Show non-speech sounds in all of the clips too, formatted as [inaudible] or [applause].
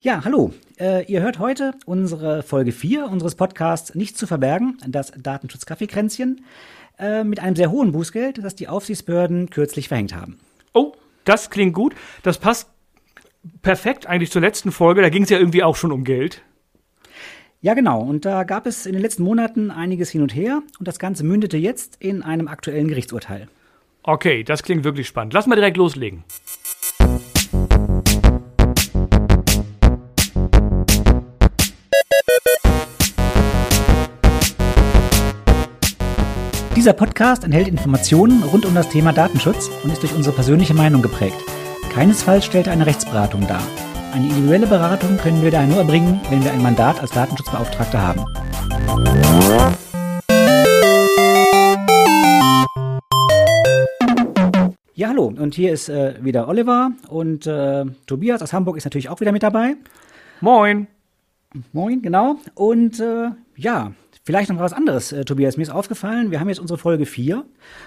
Ja, hallo. Äh, ihr hört heute unsere Folge 4 unseres Podcasts Nichts zu verbergen, das Datenschutz-Kaffeekränzchen, äh, mit einem sehr hohen Bußgeld, das die Aufsichtsbehörden kürzlich verhängt haben. Oh, das klingt gut. Das passt perfekt eigentlich zur letzten Folge. Da ging es ja irgendwie auch schon um Geld. Ja, genau. Und da gab es in den letzten Monaten einiges hin und her und das Ganze mündete jetzt in einem aktuellen Gerichtsurteil. Okay, das klingt wirklich spannend. Lass mal direkt loslegen. Dieser Podcast enthält Informationen rund um das Thema Datenschutz und ist durch unsere persönliche Meinung geprägt. Keinesfalls stellt er eine Rechtsberatung dar. Eine individuelle Beratung können wir daher nur erbringen, wenn wir ein Mandat als Datenschutzbeauftragter haben. Ja, hallo. Und hier ist äh, wieder Oliver und äh, Tobias aus Hamburg ist natürlich auch wieder mit dabei. Moin. Moin, genau. Und äh, ja, Vielleicht noch was anderes, äh, Tobias. Mir ist aufgefallen, wir haben jetzt unsere Folge 4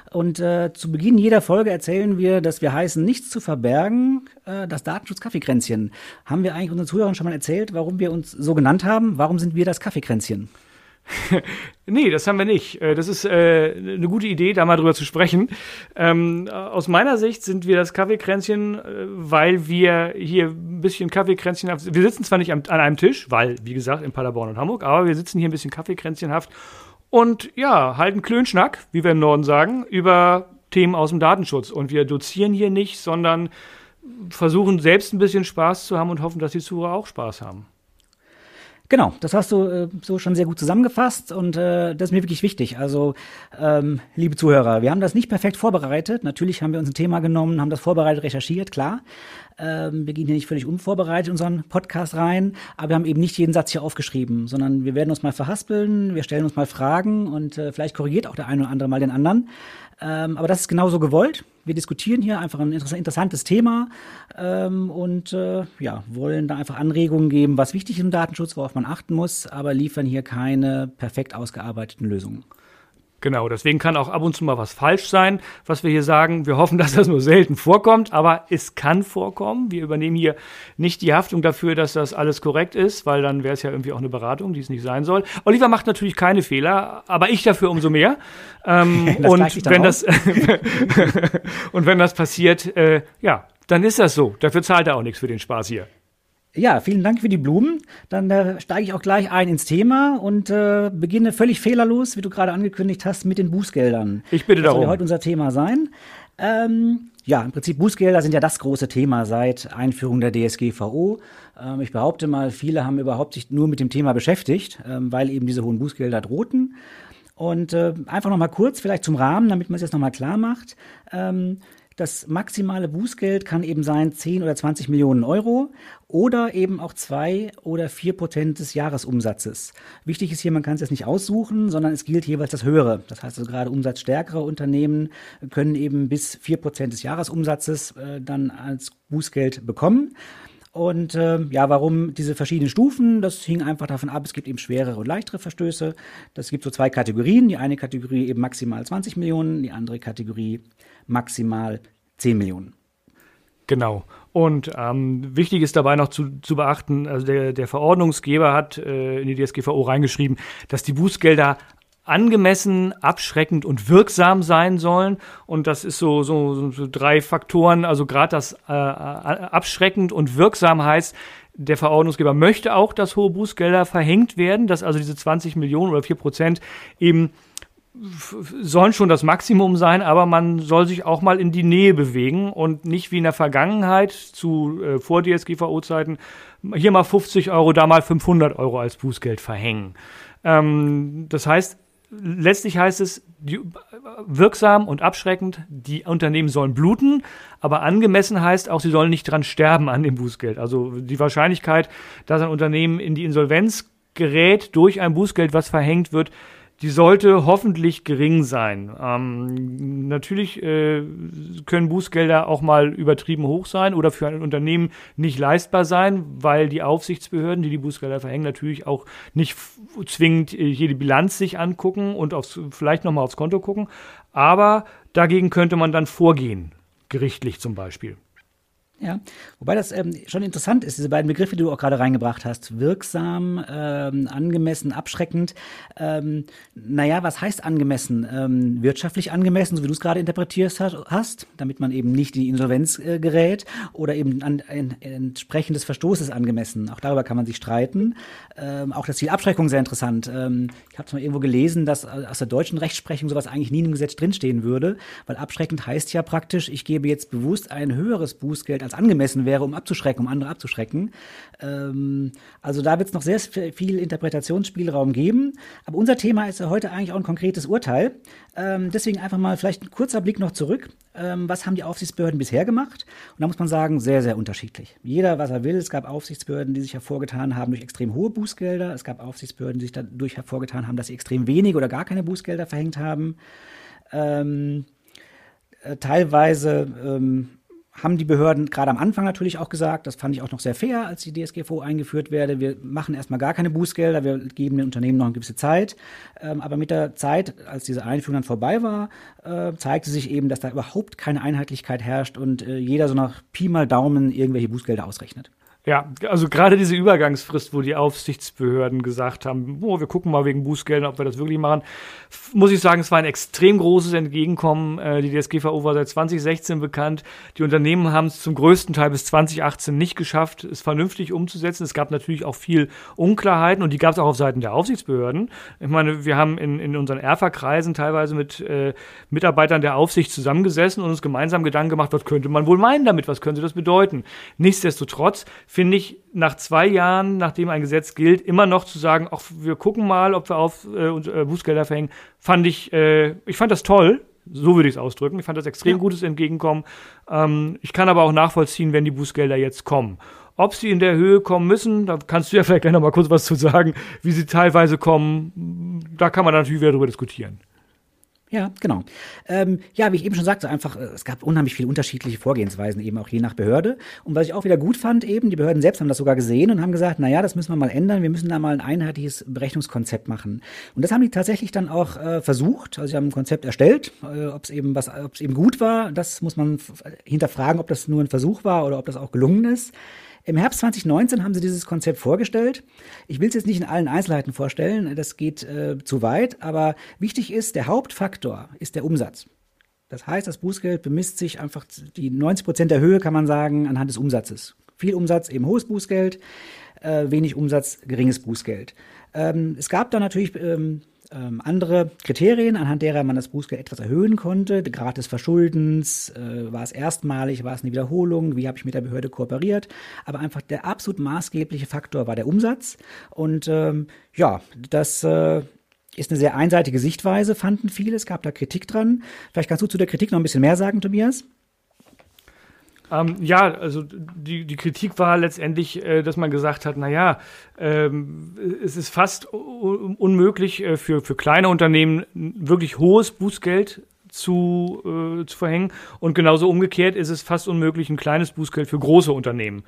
und äh, zu Beginn jeder Folge erzählen wir, dass wir heißen, nichts zu verbergen, äh, das Datenschutz-Kaffeekränzchen. Haben wir eigentlich unseren Zuhörern schon mal erzählt, warum wir uns so genannt haben? Warum sind wir das Kaffeekränzchen? [laughs] nee, das haben wir nicht. Äh, das ist äh, eine gute Idee, da mal drüber zu sprechen. Ähm, aus meiner Sicht sind wir das Kaffeekränzchen, äh, weil wir hier ein bisschen Kaffeekränzchenhaft. Wir sitzen zwar nicht an einem Tisch, weil, wie gesagt, in Paderborn und Hamburg, aber wir sitzen hier ein bisschen Kaffeekränzchenhaft und ja, halten Klönschnack, wie wir im Norden sagen, über Themen aus dem Datenschutz. Und wir dozieren hier nicht, sondern versuchen selbst ein bisschen Spaß zu haben und hoffen, dass die Zuhörer auch Spaß haben. Genau, das hast du äh, so schon sehr gut zusammengefasst und äh, das ist mir wirklich wichtig. Also, ähm, liebe Zuhörer, wir haben das nicht perfekt vorbereitet. Natürlich haben wir uns ein Thema genommen, haben das vorbereitet, recherchiert, klar. Ähm, wir gehen hier nicht völlig unvorbereitet in unseren Podcast rein, aber wir haben eben nicht jeden Satz hier aufgeschrieben, sondern wir werden uns mal verhaspeln, wir stellen uns mal Fragen und äh, vielleicht korrigiert auch der eine oder andere mal den anderen. Ähm, aber das ist genauso gewollt. Wir diskutieren hier einfach ein interessantes Thema ähm, und äh, ja, wollen da einfach Anregungen geben, was wichtig ist im Datenschutz, worauf man achten muss, aber liefern hier keine perfekt ausgearbeiteten Lösungen. Genau, deswegen kann auch ab und zu mal was falsch sein, was wir hier sagen. Wir hoffen, [laughs] dass das nur selten vorkommt, aber es kann vorkommen. Wir übernehmen hier nicht die Haftung dafür, dass das alles korrekt ist, weil dann wäre es ja irgendwie auch eine Beratung, die es nicht sein soll. Oliver macht natürlich keine Fehler, aber ich dafür umso mehr. Ähm, [laughs] und wenn das [laughs] und wenn das passiert, äh, ja, dann ist das so. Dafür zahlt er auch nichts für den Spaß hier. Ja, vielen Dank für die Blumen. Dann äh, steige ich auch gleich ein ins Thema und äh, beginne völlig fehlerlos, wie du gerade angekündigt hast, mit den Bußgeldern. Ich bitte darum. Das soll heute unser Thema sein. Ähm, ja, im Prinzip Bußgelder sind ja das große Thema seit Einführung der DSGVO. Ähm, ich behaupte mal, viele haben überhaupt sich nur mit dem Thema beschäftigt, ähm, weil eben diese hohen Bußgelder drohten. Und äh, einfach noch mal kurz vielleicht zum Rahmen, damit man es jetzt noch mal klar macht. Ähm, das maximale Bußgeld kann eben sein 10 oder 20 Millionen Euro oder eben auch 2 oder 4 Prozent des Jahresumsatzes. Wichtig ist hier, man kann es jetzt nicht aussuchen, sondern es gilt jeweils das Höhere. Das heißt also gerade umsatzstärkere Unternehmen können eben bis 4 Prozent des Jahresumsatzes äh, dann als Bußgeld bekommen. Und äh, ja, warum diese verschiedenen Stufen? Das hing einfach davon ab, es gibt eben schwerere und leichtere Verstöße. Das gibt so zwei Kategorien. Die eine Kategorie eben maximal 20 Millionen, die andere Kategorie maximal 10 Millionen. Genau. Und ähm, wichtig ist dabei noch zu, zu beachten, also der, der Verordnungsgeber hat äh, in die DSGVO reingeschrieben, dass die Bußgelder angemessen, abschreckend und wirksam sein sollen. Und das ist so, so, so drei Faktoren. Also gerade das äh, abschreckend und wirksam heißt, der Verordnungsgeber möchte auch, dass hohe Bußgelder verhängt werden, dass also diese 20 Millionen oder 4 Prozent eben sollen schon das Maximum sein, aber man soll sich auch mal in die Nähe bewegen und nicht wie in der Vergangenheit zu äh, vor DSGVO-Zeiten hier mal 50 Euro, da mal 500 Euro als Bußgeld verhängen. Ähm, das heißt, letztlich heißt es wirksam und abschreckend, die Unternehmen sollen bluten, aber angemessen heißt auch, sie sollen nicht dran sterben an dem Bußgeld. Also die Wahrscheinlichkeit, dass ein Unternehmen in die Insolvenz gerät durch ein Bußgeld, was verhängt wird, die sollte hoffentlich gering sein. Ähm, natürlich äh, können Bußgelder auch mal übertrieben hoch sein oder für ein Unternehmen nicht leistbar sein, weil die Aufsichtsbehörden, die die Bußgelder verhängen, natürlich auch nicht zwingend äh, jede Bilanz sich angucken und aufs, vielleicht nochmal aufs Konto gucken. Aber dagegen könnte man dann vorgehen, gerichtlich zum Beispiel. Ja, wobei das ähm, schon interessant ist, diese beiden Begriffe, die du auch gerade reingebracht hast, wirksam, ähm, angemessen, abschreckend. Ähm, naja, was heißt angemessen? Ähm, wirtschaftlich angemessen, so wie du es gerade interpretiert hast, damit man eben nicht in die Insolvenz äh, gerät oder eben an ein entsprechend des Verstoßes angemessen. Auch darüber kann man sich streiten. Ähm, auch das Ziel Abschreckung sehr interessant. Ähm, ich habe mal irgendwo gelesen, dass äh, aus der deutschen Rechtsprechung sowas eigentlich nie im Gesetz drinstehen würde, weil abschreckend heißt ja praktisch, ich gebe jetzt bewusst ein höheres Bußgeld als angemessen wäre, um abzuschrecken, um andere abzuschrecken. Ähm, also da wird es noch sehr viel Interpretationsspielraum geben. Aber unser Thema ist ja heute eigentlich auch ein konkretes Urteil. Ähm, deswegen einfach mal vielleicht ein kurzer Blick noch zurück. Ähm, was haben die Aufsichtsbehörden bisher gemacht? Und da muss man sagen, sehr, sehr unterschiedlich. Jeder, was er will. Es gab Aufsichtsbehörden, die sich hervorgetan haben durch extrem hohe Bußgelder. Es gab Aufsichtsbehörden, die sich dadurch hervorgetan haben, dass sie extrem wenig oder gar keine Bußgelder verhängt haben. Ähm, äh, teilweise ähm, haben die Behörden gerade am Anfang natürlich auch gesagt, das fand ich auch noch sehr fair, als die DSGVO eingeführt werde. Wir machen erstmal gar keine Bußgelder, wir geben den Unternehmen noch eine gewisse Zeit. Ähm, aber mit der Zeit, als diese Einführung dann vorbei war, äh, zeigte sich eben, dass da überhaupt keine Einheitlichkeit herrscht und äh, jeder so nach Pi mal Daumen irgendwelche Bußgelder ausrechnet. Ja, also gerade diese Übergangsfrist, wo die Aufsichtsbehörden gesagt haben, oh, wir gucken mal wegen Bußgeldern, ob wir das wirklich machen, muss ich sagen, es war ein extrem großes Entgegenkommen. Äh, die DSGVO war seit 2016 bekannt. Die Unternehmen haben es zum größten Teil bis 2018 nicht geschafft, es vernünftig umzusetzen. Es gab natürlich auch viel Unklarheiten und die gab es auch auf Seiten der Aufsichtsbehörden. Ich meine, wir haben in, in unseren ERFA-Kreisen teilweise mit äh, Mitarbeitern der Aufsicht zusammengesessen und uns gemeinsam Gedanken gemacht, was könnte man wohl meinen damit, was könnte das bedeuten. Nichtsdestotrotz finde ich, nach zwei Jahren, nachdem ein Gesetz gilt, immer noch zu sagen, auch wir gucken mal, ob wir auf äh, äh, Bußgelder verhängen, fand ich, äh, ich fand das toll. So würde ich es ausdrücken. Ich fand das extrem ja. gutes Entgegenkommen. Ähm, ich kann aber auch nachvollziehen, wenn die Bußgelder jetzt kommen. Ob sie in der Höhe kommen müssen, da kannst du ja [laughs] vielleicht gleich noch mal kurz was zu sagen, wie sie teilweise kommen. Da kann man natürlich wieder drüber diskutieren. Ja, genau. Ähm, ja, wie ich eben schon sagte, einfach, äh, es gab unheimlich viele unterschiedliche Vorgehensweisen, eben auch je nach Behörde. Und was ich auch wieder gut fand, eben, die Behörden selbst haben das sogar gesehen und haben gesagt, na ja, das müssen wir mal ändern, wir müssen da mal ein einheitliches Berechnungskonzept machen. Und das haben die tatsächlich dann auch äh, versucht. Also sie haben ein Konzept erstellt, äh, ob es eben was, ob es eben gut war, das muss man hinterfragen, ob das nur ein Versuch war oder ob das auch gelungen ist. Im Herbst 2019 haben sie dieses Konzept vorgestellt. Ich will es jetzt nicht in allen Einzelheiten vorstellen, das geht äh, zu weit, aber wichtig ist, der Hauptfaktor ist der Umsatz. Das heißt, das Bußgeld bemisst sich einfach, die 90 Prozent der Höhe kann man sagen, anhand des Umsatzes. Viel Umsatz, eben hohes Bußgeld, äh, wenig Umsatz, geringes Bußgeld. Ähm, es gab da natürlich ähm, ähm, andere Kriterien, anhand derer man das Bußgeld etwas erhöhen konnte. Grad des Verschuldens, äh, war es erstmalig, war es eine Wiederholung, wie habe ich mit der Behörde kooperiert. Aber einfach der absolut maßgebliche Faktor war der Umsatz. Und ähm, ja, das äh, ist eine sehr einseitige Sichtweise, fanden viele. Es gab da Kritik dran. Vielleicht kannst du zu der Kritik noch ein bisschen mehr sagen, Tobias? Ähm, ja, also die, die Kritik war letztendlich, äh, dass man gesagt hat, naja, ähm, es ist fast unmöglich äh, für, für kleine Unternehmen wirklich hohes Bußgeld zu, äh, zu verhängen. Und genauso umgekehrt ist es fast unmöglich, ein kleines Bußgeld für große Unternehmen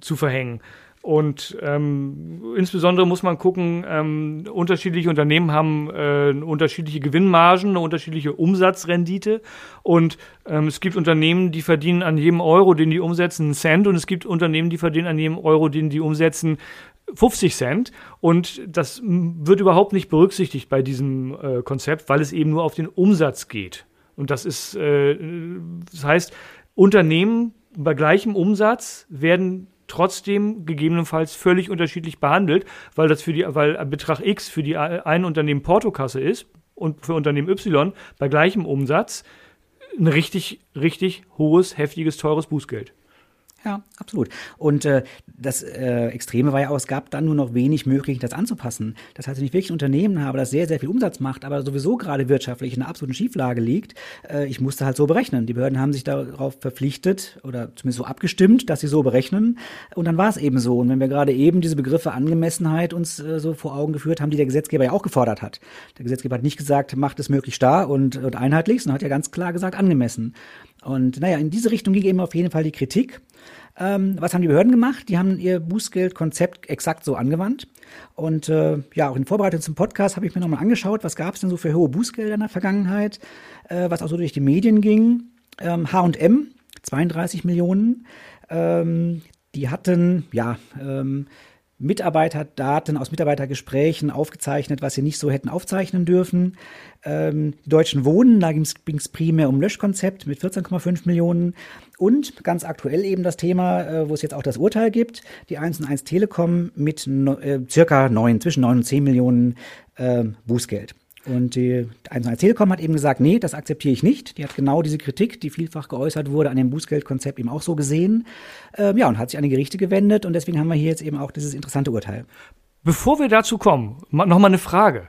zu verhängen. Und ähm, insbesondere muss man gucken, ähm, unterschiedliche Unternehmen haben äh, unterschiedliche Gewinnmargen, eine unterschiedliche Umsatzrendite. Und ähm, es gibt Unternehmen, die verdienen an jedem Euro, den die umsetzen, einen Cent. Und es gibt Unternehmen, die verdienen an jedem Euro, den die umsetzen, 50 Cent. Und das wird überhaupt nicht berücksichtigt bei diesem äh, Konzept, weil es eben nur auf den Umsatz geht. Und das ist, äh, das heißt, Unternehmen bei gleichem Umsatz werden trotzdem gegebenenfalls völlig unterschiedlich behandelt, weil das für die, weil Betrag X für die ein Unternehmen Portokasse ist und für Unternehmen Y bei gleichem Umsatz ein richtig, richtig hohes, heftiges, teures Bußgeld. Ja, absolut. Und äh, das äh, Extreme war ja auch, es gab dann nur noch wenig Möglichkeiten, das anzupassen. Das heißt, wenn ich wirklich ein Unternehmen habe, das sehr, sehr viel Umsatz macht, aber sowieso gerade wirtschaftlich in einer absoluten Schieflage liegt, äh, ich musste halt so berechnen. Die Behörden haben sich darauf verpflichtet oder zumindest so abgestimmt, dass sie so berechnen. Und dann war es eben so. Und wenn wir gerade eben diese Begriffe Angemessenheit uns äh, so vor Augen geführt haben, die der Gesetzgeber ja auch gefordert hat. Der Gesetzgeber hat nicht gesagt, macht es möglichst starr und, und einheitlich, sondern hat ja ganz klar gesagt, angemessen. Und naja, in diese Richtung ging eben auf jeden Fall die Kritik. Ähm, was haben die Behörden gemacht? Die haben ihr Bußgeldkonzept exakt so angewandt. Und äh, ja, auch in Vorbereitung zum Podcast habe ich mir nochmal angeschaut, was gab es denn so für hohe Bußgelder in der Vergangenheit, äh, was auch so durch die Medien ging. Ähm, H&M, 32 Millionen. Ähm, die hatten, ja, ähm, Mitarbeiterdaten aus Mitarbeitergesprächen aufgezeichnet, was sie nicht so hätten aufzeichnen dürfen. Ähm, die Deutschen Wohnen, da ging es primär um Löschkonzept mit 14,5 Millionen. Und ganz aktuell eben das Thema, äh, wo es jetzt auch das Urteil gibt, die 1 und 1 Telekom mit no, äh, circa 9, zwischen 9 und 10 Millionen äh, Bußgeld. Und die 1 Telekom hat eben gesagt, nee, das akzeptiere ich nicht. Die hat genau diese Kritik, die vielfach geäußert wurde, an dem Bußgeldkonzept eben auch so gesehen. Ähm, ja, und hat sich an die Gerichte gewendet. Und deswegen haben wir hier jetzt eben auch dieses interessante Urteil. Bevor wir dazu kommen, nochmal eine Frage.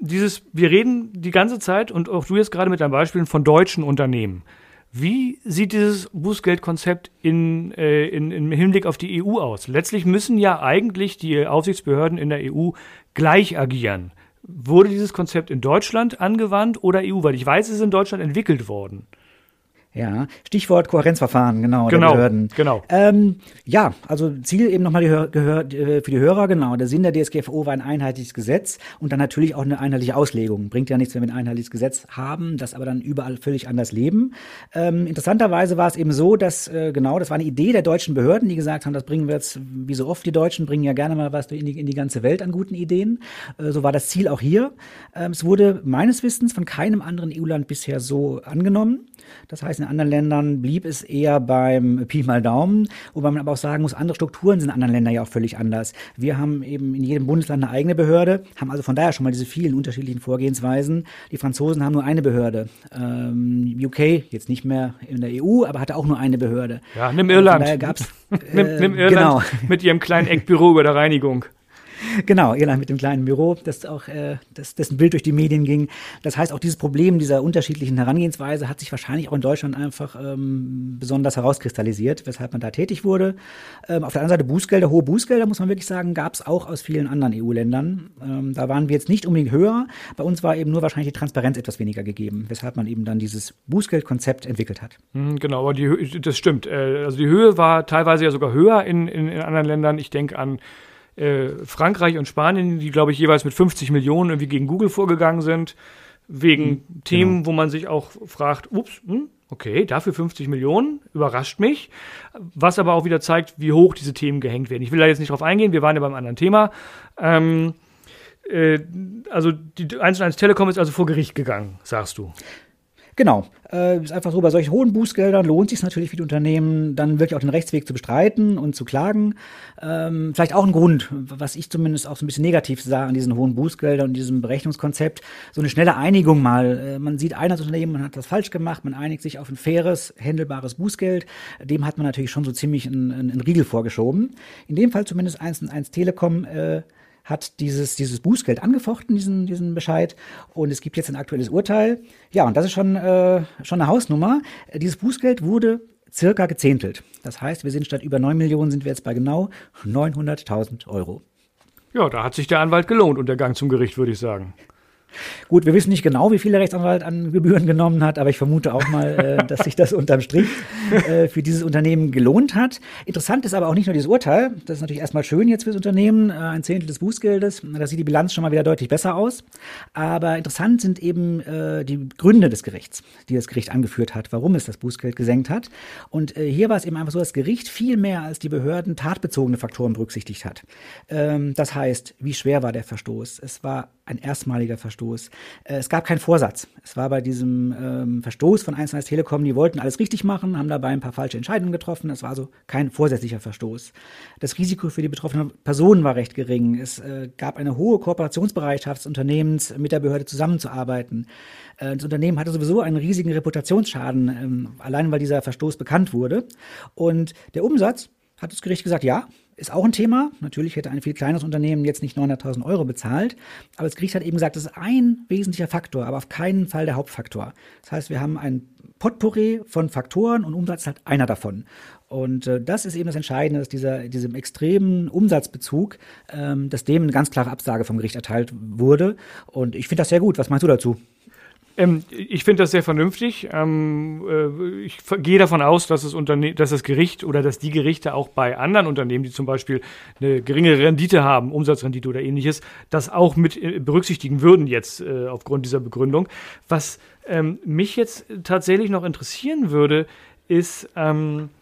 Dieses, wir reden die ganze Zeit und auch du jetzt gerade mit deinen Beispielen von deutschen Unternehmen. Wie sieht dieses Bußgeldkonzept in, äh, in, im Hinblick auf die EU aus? Letztlich müssen ja eigentlich die Aufsichtsbehörden in der EU gleich agieren. Wurde dieses Konzept in Deutschland angewandt oder EU? Weil ich weiß, es ist in Deutschland entwickelt worden. Ja, Stichwort Kohärenzverfahren, genau, genau der Behörden. Genau. Ähm, ja, also Ziel eben nochmal die äh, für die Hörer, genau. Der Sinn der DSGVO war ein einheitliches Gesetz und dann natürlich auch eine einheitliche Auslegung. Bringt ja nichts, wenn wir ein einheitliches Gesetz haben, das aber dann überall völlig anders leben. Ähm, interessanterweise war es eben so, dass, äh, genau, das war eine Idee der deutschen Behörden, die gesagt haben, das bringen wir jetzt, wie so oft die Deutschen, bringen ja gerne mal was in die, in die ganze Welt an guten Ideen. Äh, so war das Ziel auch hier. Ähm, es wurde meines Wissens von keinem anderen EU-Land bisher so angenommen. Das heißt, anderen Ländern blieb es eher beim Pi mal Daumen, wobei man aber auch sagen muss, andere Strukturen sind in anderen Ländern ja auch völlig anders. Wir haben eben in jedem Bundesland eine eigene Behörde, haben also von daher schon mal diese vielen unterschiedlichen Vorgehensweisen. Die Franzosen haben nur eine Behörde. Ähm, UK jetzt nicht mehr in der EU, aber hatte auch nur eine Behörde. Ja, nimm Irland. Gab's, äh, [laughs] nimm, nimm Irland genau. mit ihrem kleinen Eckbüro über der Reinigung. Genau, Irland mit dem kleinen Büro, das auch, äh, das, dessen Bild durch die Medien ging. Das heißt, auch dieses Problem dieser unterschiedlichen Herangehensweise hat sich wahrscheinlich auch in Deutschland einfach ähm, besonders herauskristallisiert, weshalb man da tätig wurde. Ähm, auf der anderen Seite Bußgelder, hohe Bußgelder, muss man wirklich sagen, gab es auch aus vielen anderen EU-Ländern. Ähm, da waren wir jetzt nicht unbedingt höher. Bei uns war eben nur wahrscheinlich die Transparenz etwas weniger gegeben, weshalb man eben dann dieses Bußgeldkonzept entwickelt hat. Hm, genau, aber die, das stimmt. Äh, also die Höhe war teilweise ja sogar höher in, in, in anderen Ländern. Ich denke an äh, Frankreich und Spanien, die, glaube ich, jeweils mit 50 Millionen irgendwie gegen Google vorgegangen sind, wegen mhm, Themen, genau. wo man sich auch fragt, ups, hm, okay, dafür 50 Millionen, überrascht mich, was aber auch wieder zeigt, wie hoch diese Themen gehängt werden. Ich will da jetzt nicht drauf eingehen, wir waren ja beim anderen Thema. Ähm, äh, also die 1 1 Telekom ist also vor Gericht gegangen, sagst du. Genau. Äh, ist einfach so, bei solchen hohen Bußgeldern lohnt sich natürlich für die Unternehmen, dann wirklich auch den Rechtsweg zu bestreiten und zu klagen. Ähm, vielleicht auch ein Grund, was ich zumindest auch so ein bisschen negativ sah an diesen hohen Bußgeldern und diesem Berechnungskonzept, so eine schnelle Einigung mal. Äh, man sieht ein als Unternehmen, man hat das falsch gemacht, man einigt sich auf ein faires, händelbares Bußgeld. Dem hat man natürlich schon so ziemlich einen, einen Riegel vorgeschoben. In dem Fall zumindest 1 und 1 Telekom äh, hat dieses, dieses Bußgeld angefochten, diesen, diesen Bescheid. Und es gibt jetzt ein aktuelles Urteil. Ja, und das ist schon, äh, schon eine Hausnummer. Dieses Bußgeld wurde circa gezehntelt. Das heißt, wir sind statt über 9 Millionen sind wir jetzt bei genau 900.000 Euro. Ja, da hat sich der Anwalt gelohnt und der Gang zum Gericht, würde ich sagen. Gut, wir wissen nicht genau, wie viel der Rechtsanwalt an Gebühren genommen hat, aber ich vermute auch mal, äh, [laughs] dass sich das unterm Strich äh, für dieses Unternehmen gelohnt hat. Interessant ist aber auch nicht nur dieses Urteil. Das ist natürlich erstmal schön jetzt fürs Unternehmen, äh, ein Zehntel des Bußgeldes. Da sieht die Bilanz schon mal wieder deutlich besser aus. Aber interessant sind eben äh, die Gründe des Gerichts, die das Gericht angeführt hat, warum es das Bußgeld gesenkt hat. Und äh, hier war es eben einfach so, dass das Gericht viel mehr als die Behörden tatbezogene Faktoren berücksichtigt hat. Ähm, das heißt, wie schwer war der Verstoß? Es war ein erstmaliger Verstoß. Äh, es gab keinen Vorsatz. Es war bei diesem ähm, Verstoß von 1 Telekom, die wollten alles richtig machen, haben dabei ein paar falsche Entscheidungen getroffen. Es war also kein vorsätzlicher Verstoß. Das Risiko für die betroffenen Personen war recht gering. Es äh, gab eine hohe Kooperationsbereitschaft des Unternehmens, mit der Behörde zusammenzuarbeiten. Äh, das Unternehmen hatte sowieso einen riesigen Reputationsschaden, ähm, allein weil dieser Verstoß bekannt wurde. Und der Umsatz, hat das Gericht gesagt, ja, ist auch ein Thema. Natürlich hätte ein viel kleineres Unternehmen jetzt nicht 900.000 Euro bezahlt. Aber das Gericht hat eben gesagt, das ist ein wesentlicher Faktor, aber auf keinen Fall der Hauptfaktor. Das heißt, wir haben ein Potpourri von Faktoren und Umsatz halt einer davon. Und äh, das ist eben das Entscheidende, dass dieser, diesem extremen Umsatzbezug, ähm, dass dem eine ganz klare Absage vom Gericht erteilt wurde. Und ich finde das sehr gut. Was meinst du dazu? Ähm, ich finde das sehr vernünftig. Ähm, äh, ich gehe davon aus, dass das, dass das Gericht oder dass die Gerichte auch bei anderen Unternehmen, die zum Beispiel eine geringere Rendite haben, Umsatzrendite oder ähnliches, das auch mit äh, berücksichtigen würden jetzt äh, aufgrund dieser Begründung. Was ähm, mich jetzt tatsächlich noch interessieren würde, ist, ähm, äh,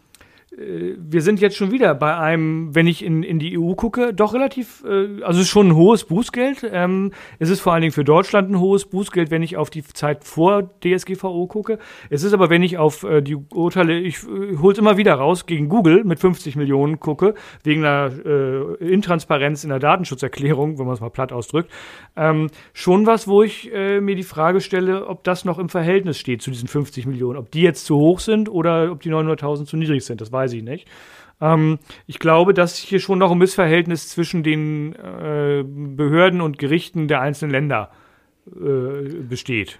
wir sind jetzt schon wieder bei einem, wenn ich in, in die EU gucke, doch relativ, äh, also es ist schon ein hohes Bußgeld. Ähm, es ist vor allen Dingen für Deutschland ein hohes Bußgeld, wenn ich auf die Zeit vor DSGVO gucke. Es ist aber, wenn ich auf äh, die Urteile, ich äh, hole es immer wieder raus, gegen Google mit 50 Millionen gucke, wegen einer äh, Intransparenz in der Datenschutzerklärung, wenn man es mal platt ausdrückt, ähm, schon was, wo ich äh, mir die Frage stelle, ob das noch im Verhältnis steht zu diesen 50 Millionen, ob die jetzt zu hoch sind oder ob die 900.000 zu niedrig sind. Das weiß ich nicht. Ähm, ich glaube, dass hier schon noch ein Missverhältnis zwischen den äh, Behörden und Gerichten der einzelnen Länder äh, besteht.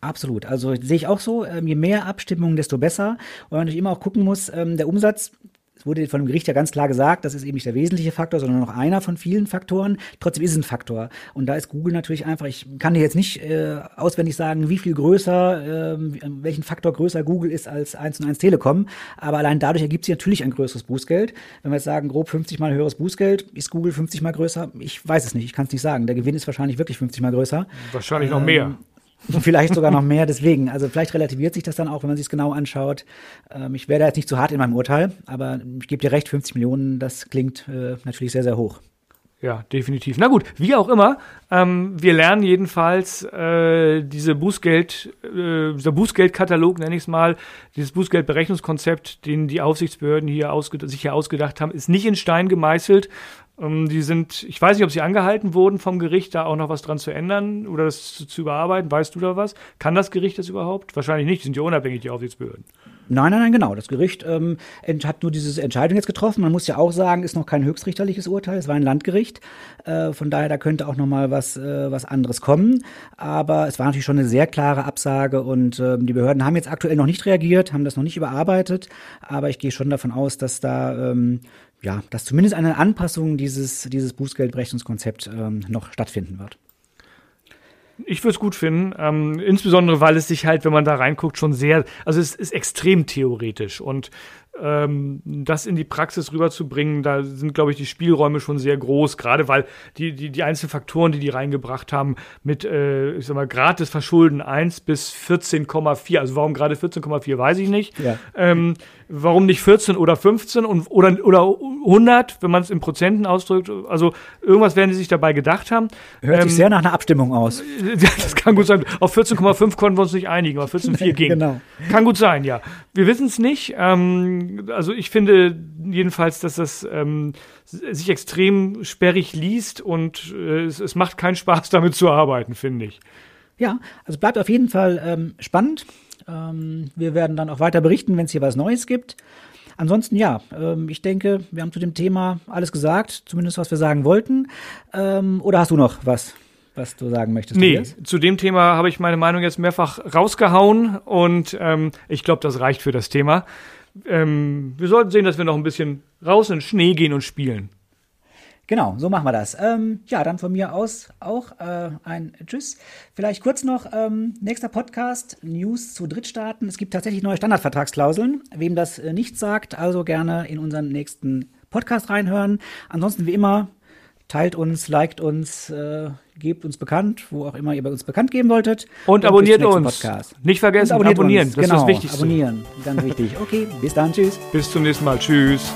Absolut. Also sehe ich auch so. Ähm, je mehr Abstimmungen, desto besser. Und man natürlich immer auch gucken muss, ähm, der Umsatz es wurde von dem Gericht ja ganz klar gesagt, das ist eben nicht der wesentliche Faktor, sondern noch einer von vielen Faktoren. Trotzdem ist es ein Faktor. Und da ist Google natürlich einfach, ich kann dir jetzt nicht äh, auswendig sagen, wie viel größer, äh, welchen Faktor größer Google ist als 1 und 1 Telekom. Aber allein dadurch ergibt sich natürlich ein größeres Bußgeld. Wenn wir jetzt sagen, grob 50 mal höheres Bußgeld, ist Google 50 mal größer? Ich weiß es nicht, ich kann es nicht sagen. Der Gewinn ist wahrscheinlich wirklich 50 mal größer. Wahrscheinlich ähm, noch mehr. Vielleicht sogar noch mehr, deswegen. Also vielleicht relativiert sich das dann auch, wenn man sich es genau anschaut. Ähm, ich wäre da jetzt nicht zu hart in meinem Urteil, aber ich gebe dir recht, 50 Millionen, das klingt äh, natürlich sehr, sehr hoch. Ja, definitiv. Na gut, wie auch immer, ähm, wir lernen jedenfalls äh, diese Bußgeld, äh, dieser Bußgeldkatalog, nenne ich es mal, dieses Bußgeldberechnungskonzept, den die Aufsichtsbehörden hier sich hier ausgedacht haben, ist nicht in Stein gemeißelt, die sind, ich weiß nicht, ob sie angehalten wurden vom Gericht, da auch noch was dran zu ändern oder das zu, zu überarbeiten. Weißt du da was? Kann das Gericht das überhaupt? Wahrscheinlich nicht, die sind ja unabhängig, die Aufsichtsbehörden. Nein, nein, nein, genau. Das Gericht ähm, hat nur diese Entscheidung jetzt getroffen. Man muss ja auch sagen, ist noch kein höchstrichterliches Urteil. Es war ein Landgericht. Äh, von daher, da könnte auch noch mal was, äh, was anderes kommen. Aber es war natürlich schon eine sehr klare Absage und äh, die Behörden haben jetzt aktuell noch nicht reagiert, haben das noch nicht überarbeitet. Aber ich gehe schon davon aus, dass da ähm, ja, dass zumindest eine Anpassung dieses, dieses Bußgeldberechnungskonzept ähm, noch stattfinden wird. Ich würde es gut finden, ähm, insbesondere weil es sich halt, wenn man da reinguckt, schon sehr, also es ist extrem theoretisch und ähm, das in die Praxis rüberzubringen, da sind, glaube ich, die Spielräume schon sehr groß, gerade weil die, die, die einzelnen Faktoren, die die reingebracht haben, mit, äh, ich sag mal, Grad des Verschulden 1 bis 14,4, also warum gerade 14,4, weiß ich nicht. Ja. Ähm, warum nicht 14 oder 15 und, oder, oder 100, wenn man es in Prozenten ausdrückt. Also irgendwas werden sie sich dabei gedacht haben. Hört ähm, sich sehr nach einer Abstimmung aus. [laughs] das kann gut sein. Auf 14,5 konnten wir uns nicht einigen, aber 14,4 [laughs] ging. genau. Kann gut sein, ja. Wir wissen es nicht. Ähm, also ich finde jedenfalls, dass das ähm, sich extrem sperrig liest und äh, es, es macht keinen Spaß, [laughs] damit zu arbeiten, finde ich. Ja, also bleibt auf jeden Fall ähm, spannend. Ähm, wir werden dann auch weiter berichten, wenn es hier was Neues gibt. Ansonsten ja, ähm, ich denke, wir haben zu dem Thema alles gesagt, zumindest was wir sagen wollten. Ähm, oder hast du noch was, was du sagen möchtest? Nee, Tobias? zu dem Thema habe ich meine Meinung jetzt mehrfach rausgehauen und ähm, ich glaube, das reicht für das Thema. Ähm, wir sollten sehen, dass wir noch ein bisschen raus in den Schnee gehen und spielen. Genau, so machen wir das. Ähm, ja, dann von mir aus auch äh, ein Tschüss. Vielleicht kurz noch, ähm, nächster Podcast, News zu Drittstaaten. Es gibt tatsächlich neue Standardvertragsklauseln. Wem das äh, nicht sagt, also gerne in unseren nächsten Podcast reinhören. Ansonsten wie immer, teilt uns, liked uns, äh, gebt uns bekannt, wo auch immer ihr bei uns bekannt geben wolltet. Und, und abonniert uns. Podcast. Nicht vergessen, abonniert abonnieren. Uns. Das genau, ist das genau, Wichtigste. Abonnieren, ganz wichtig. [laughs] Okay, bis dann, tschüss. Bis zum nächsten Mal, tschüss.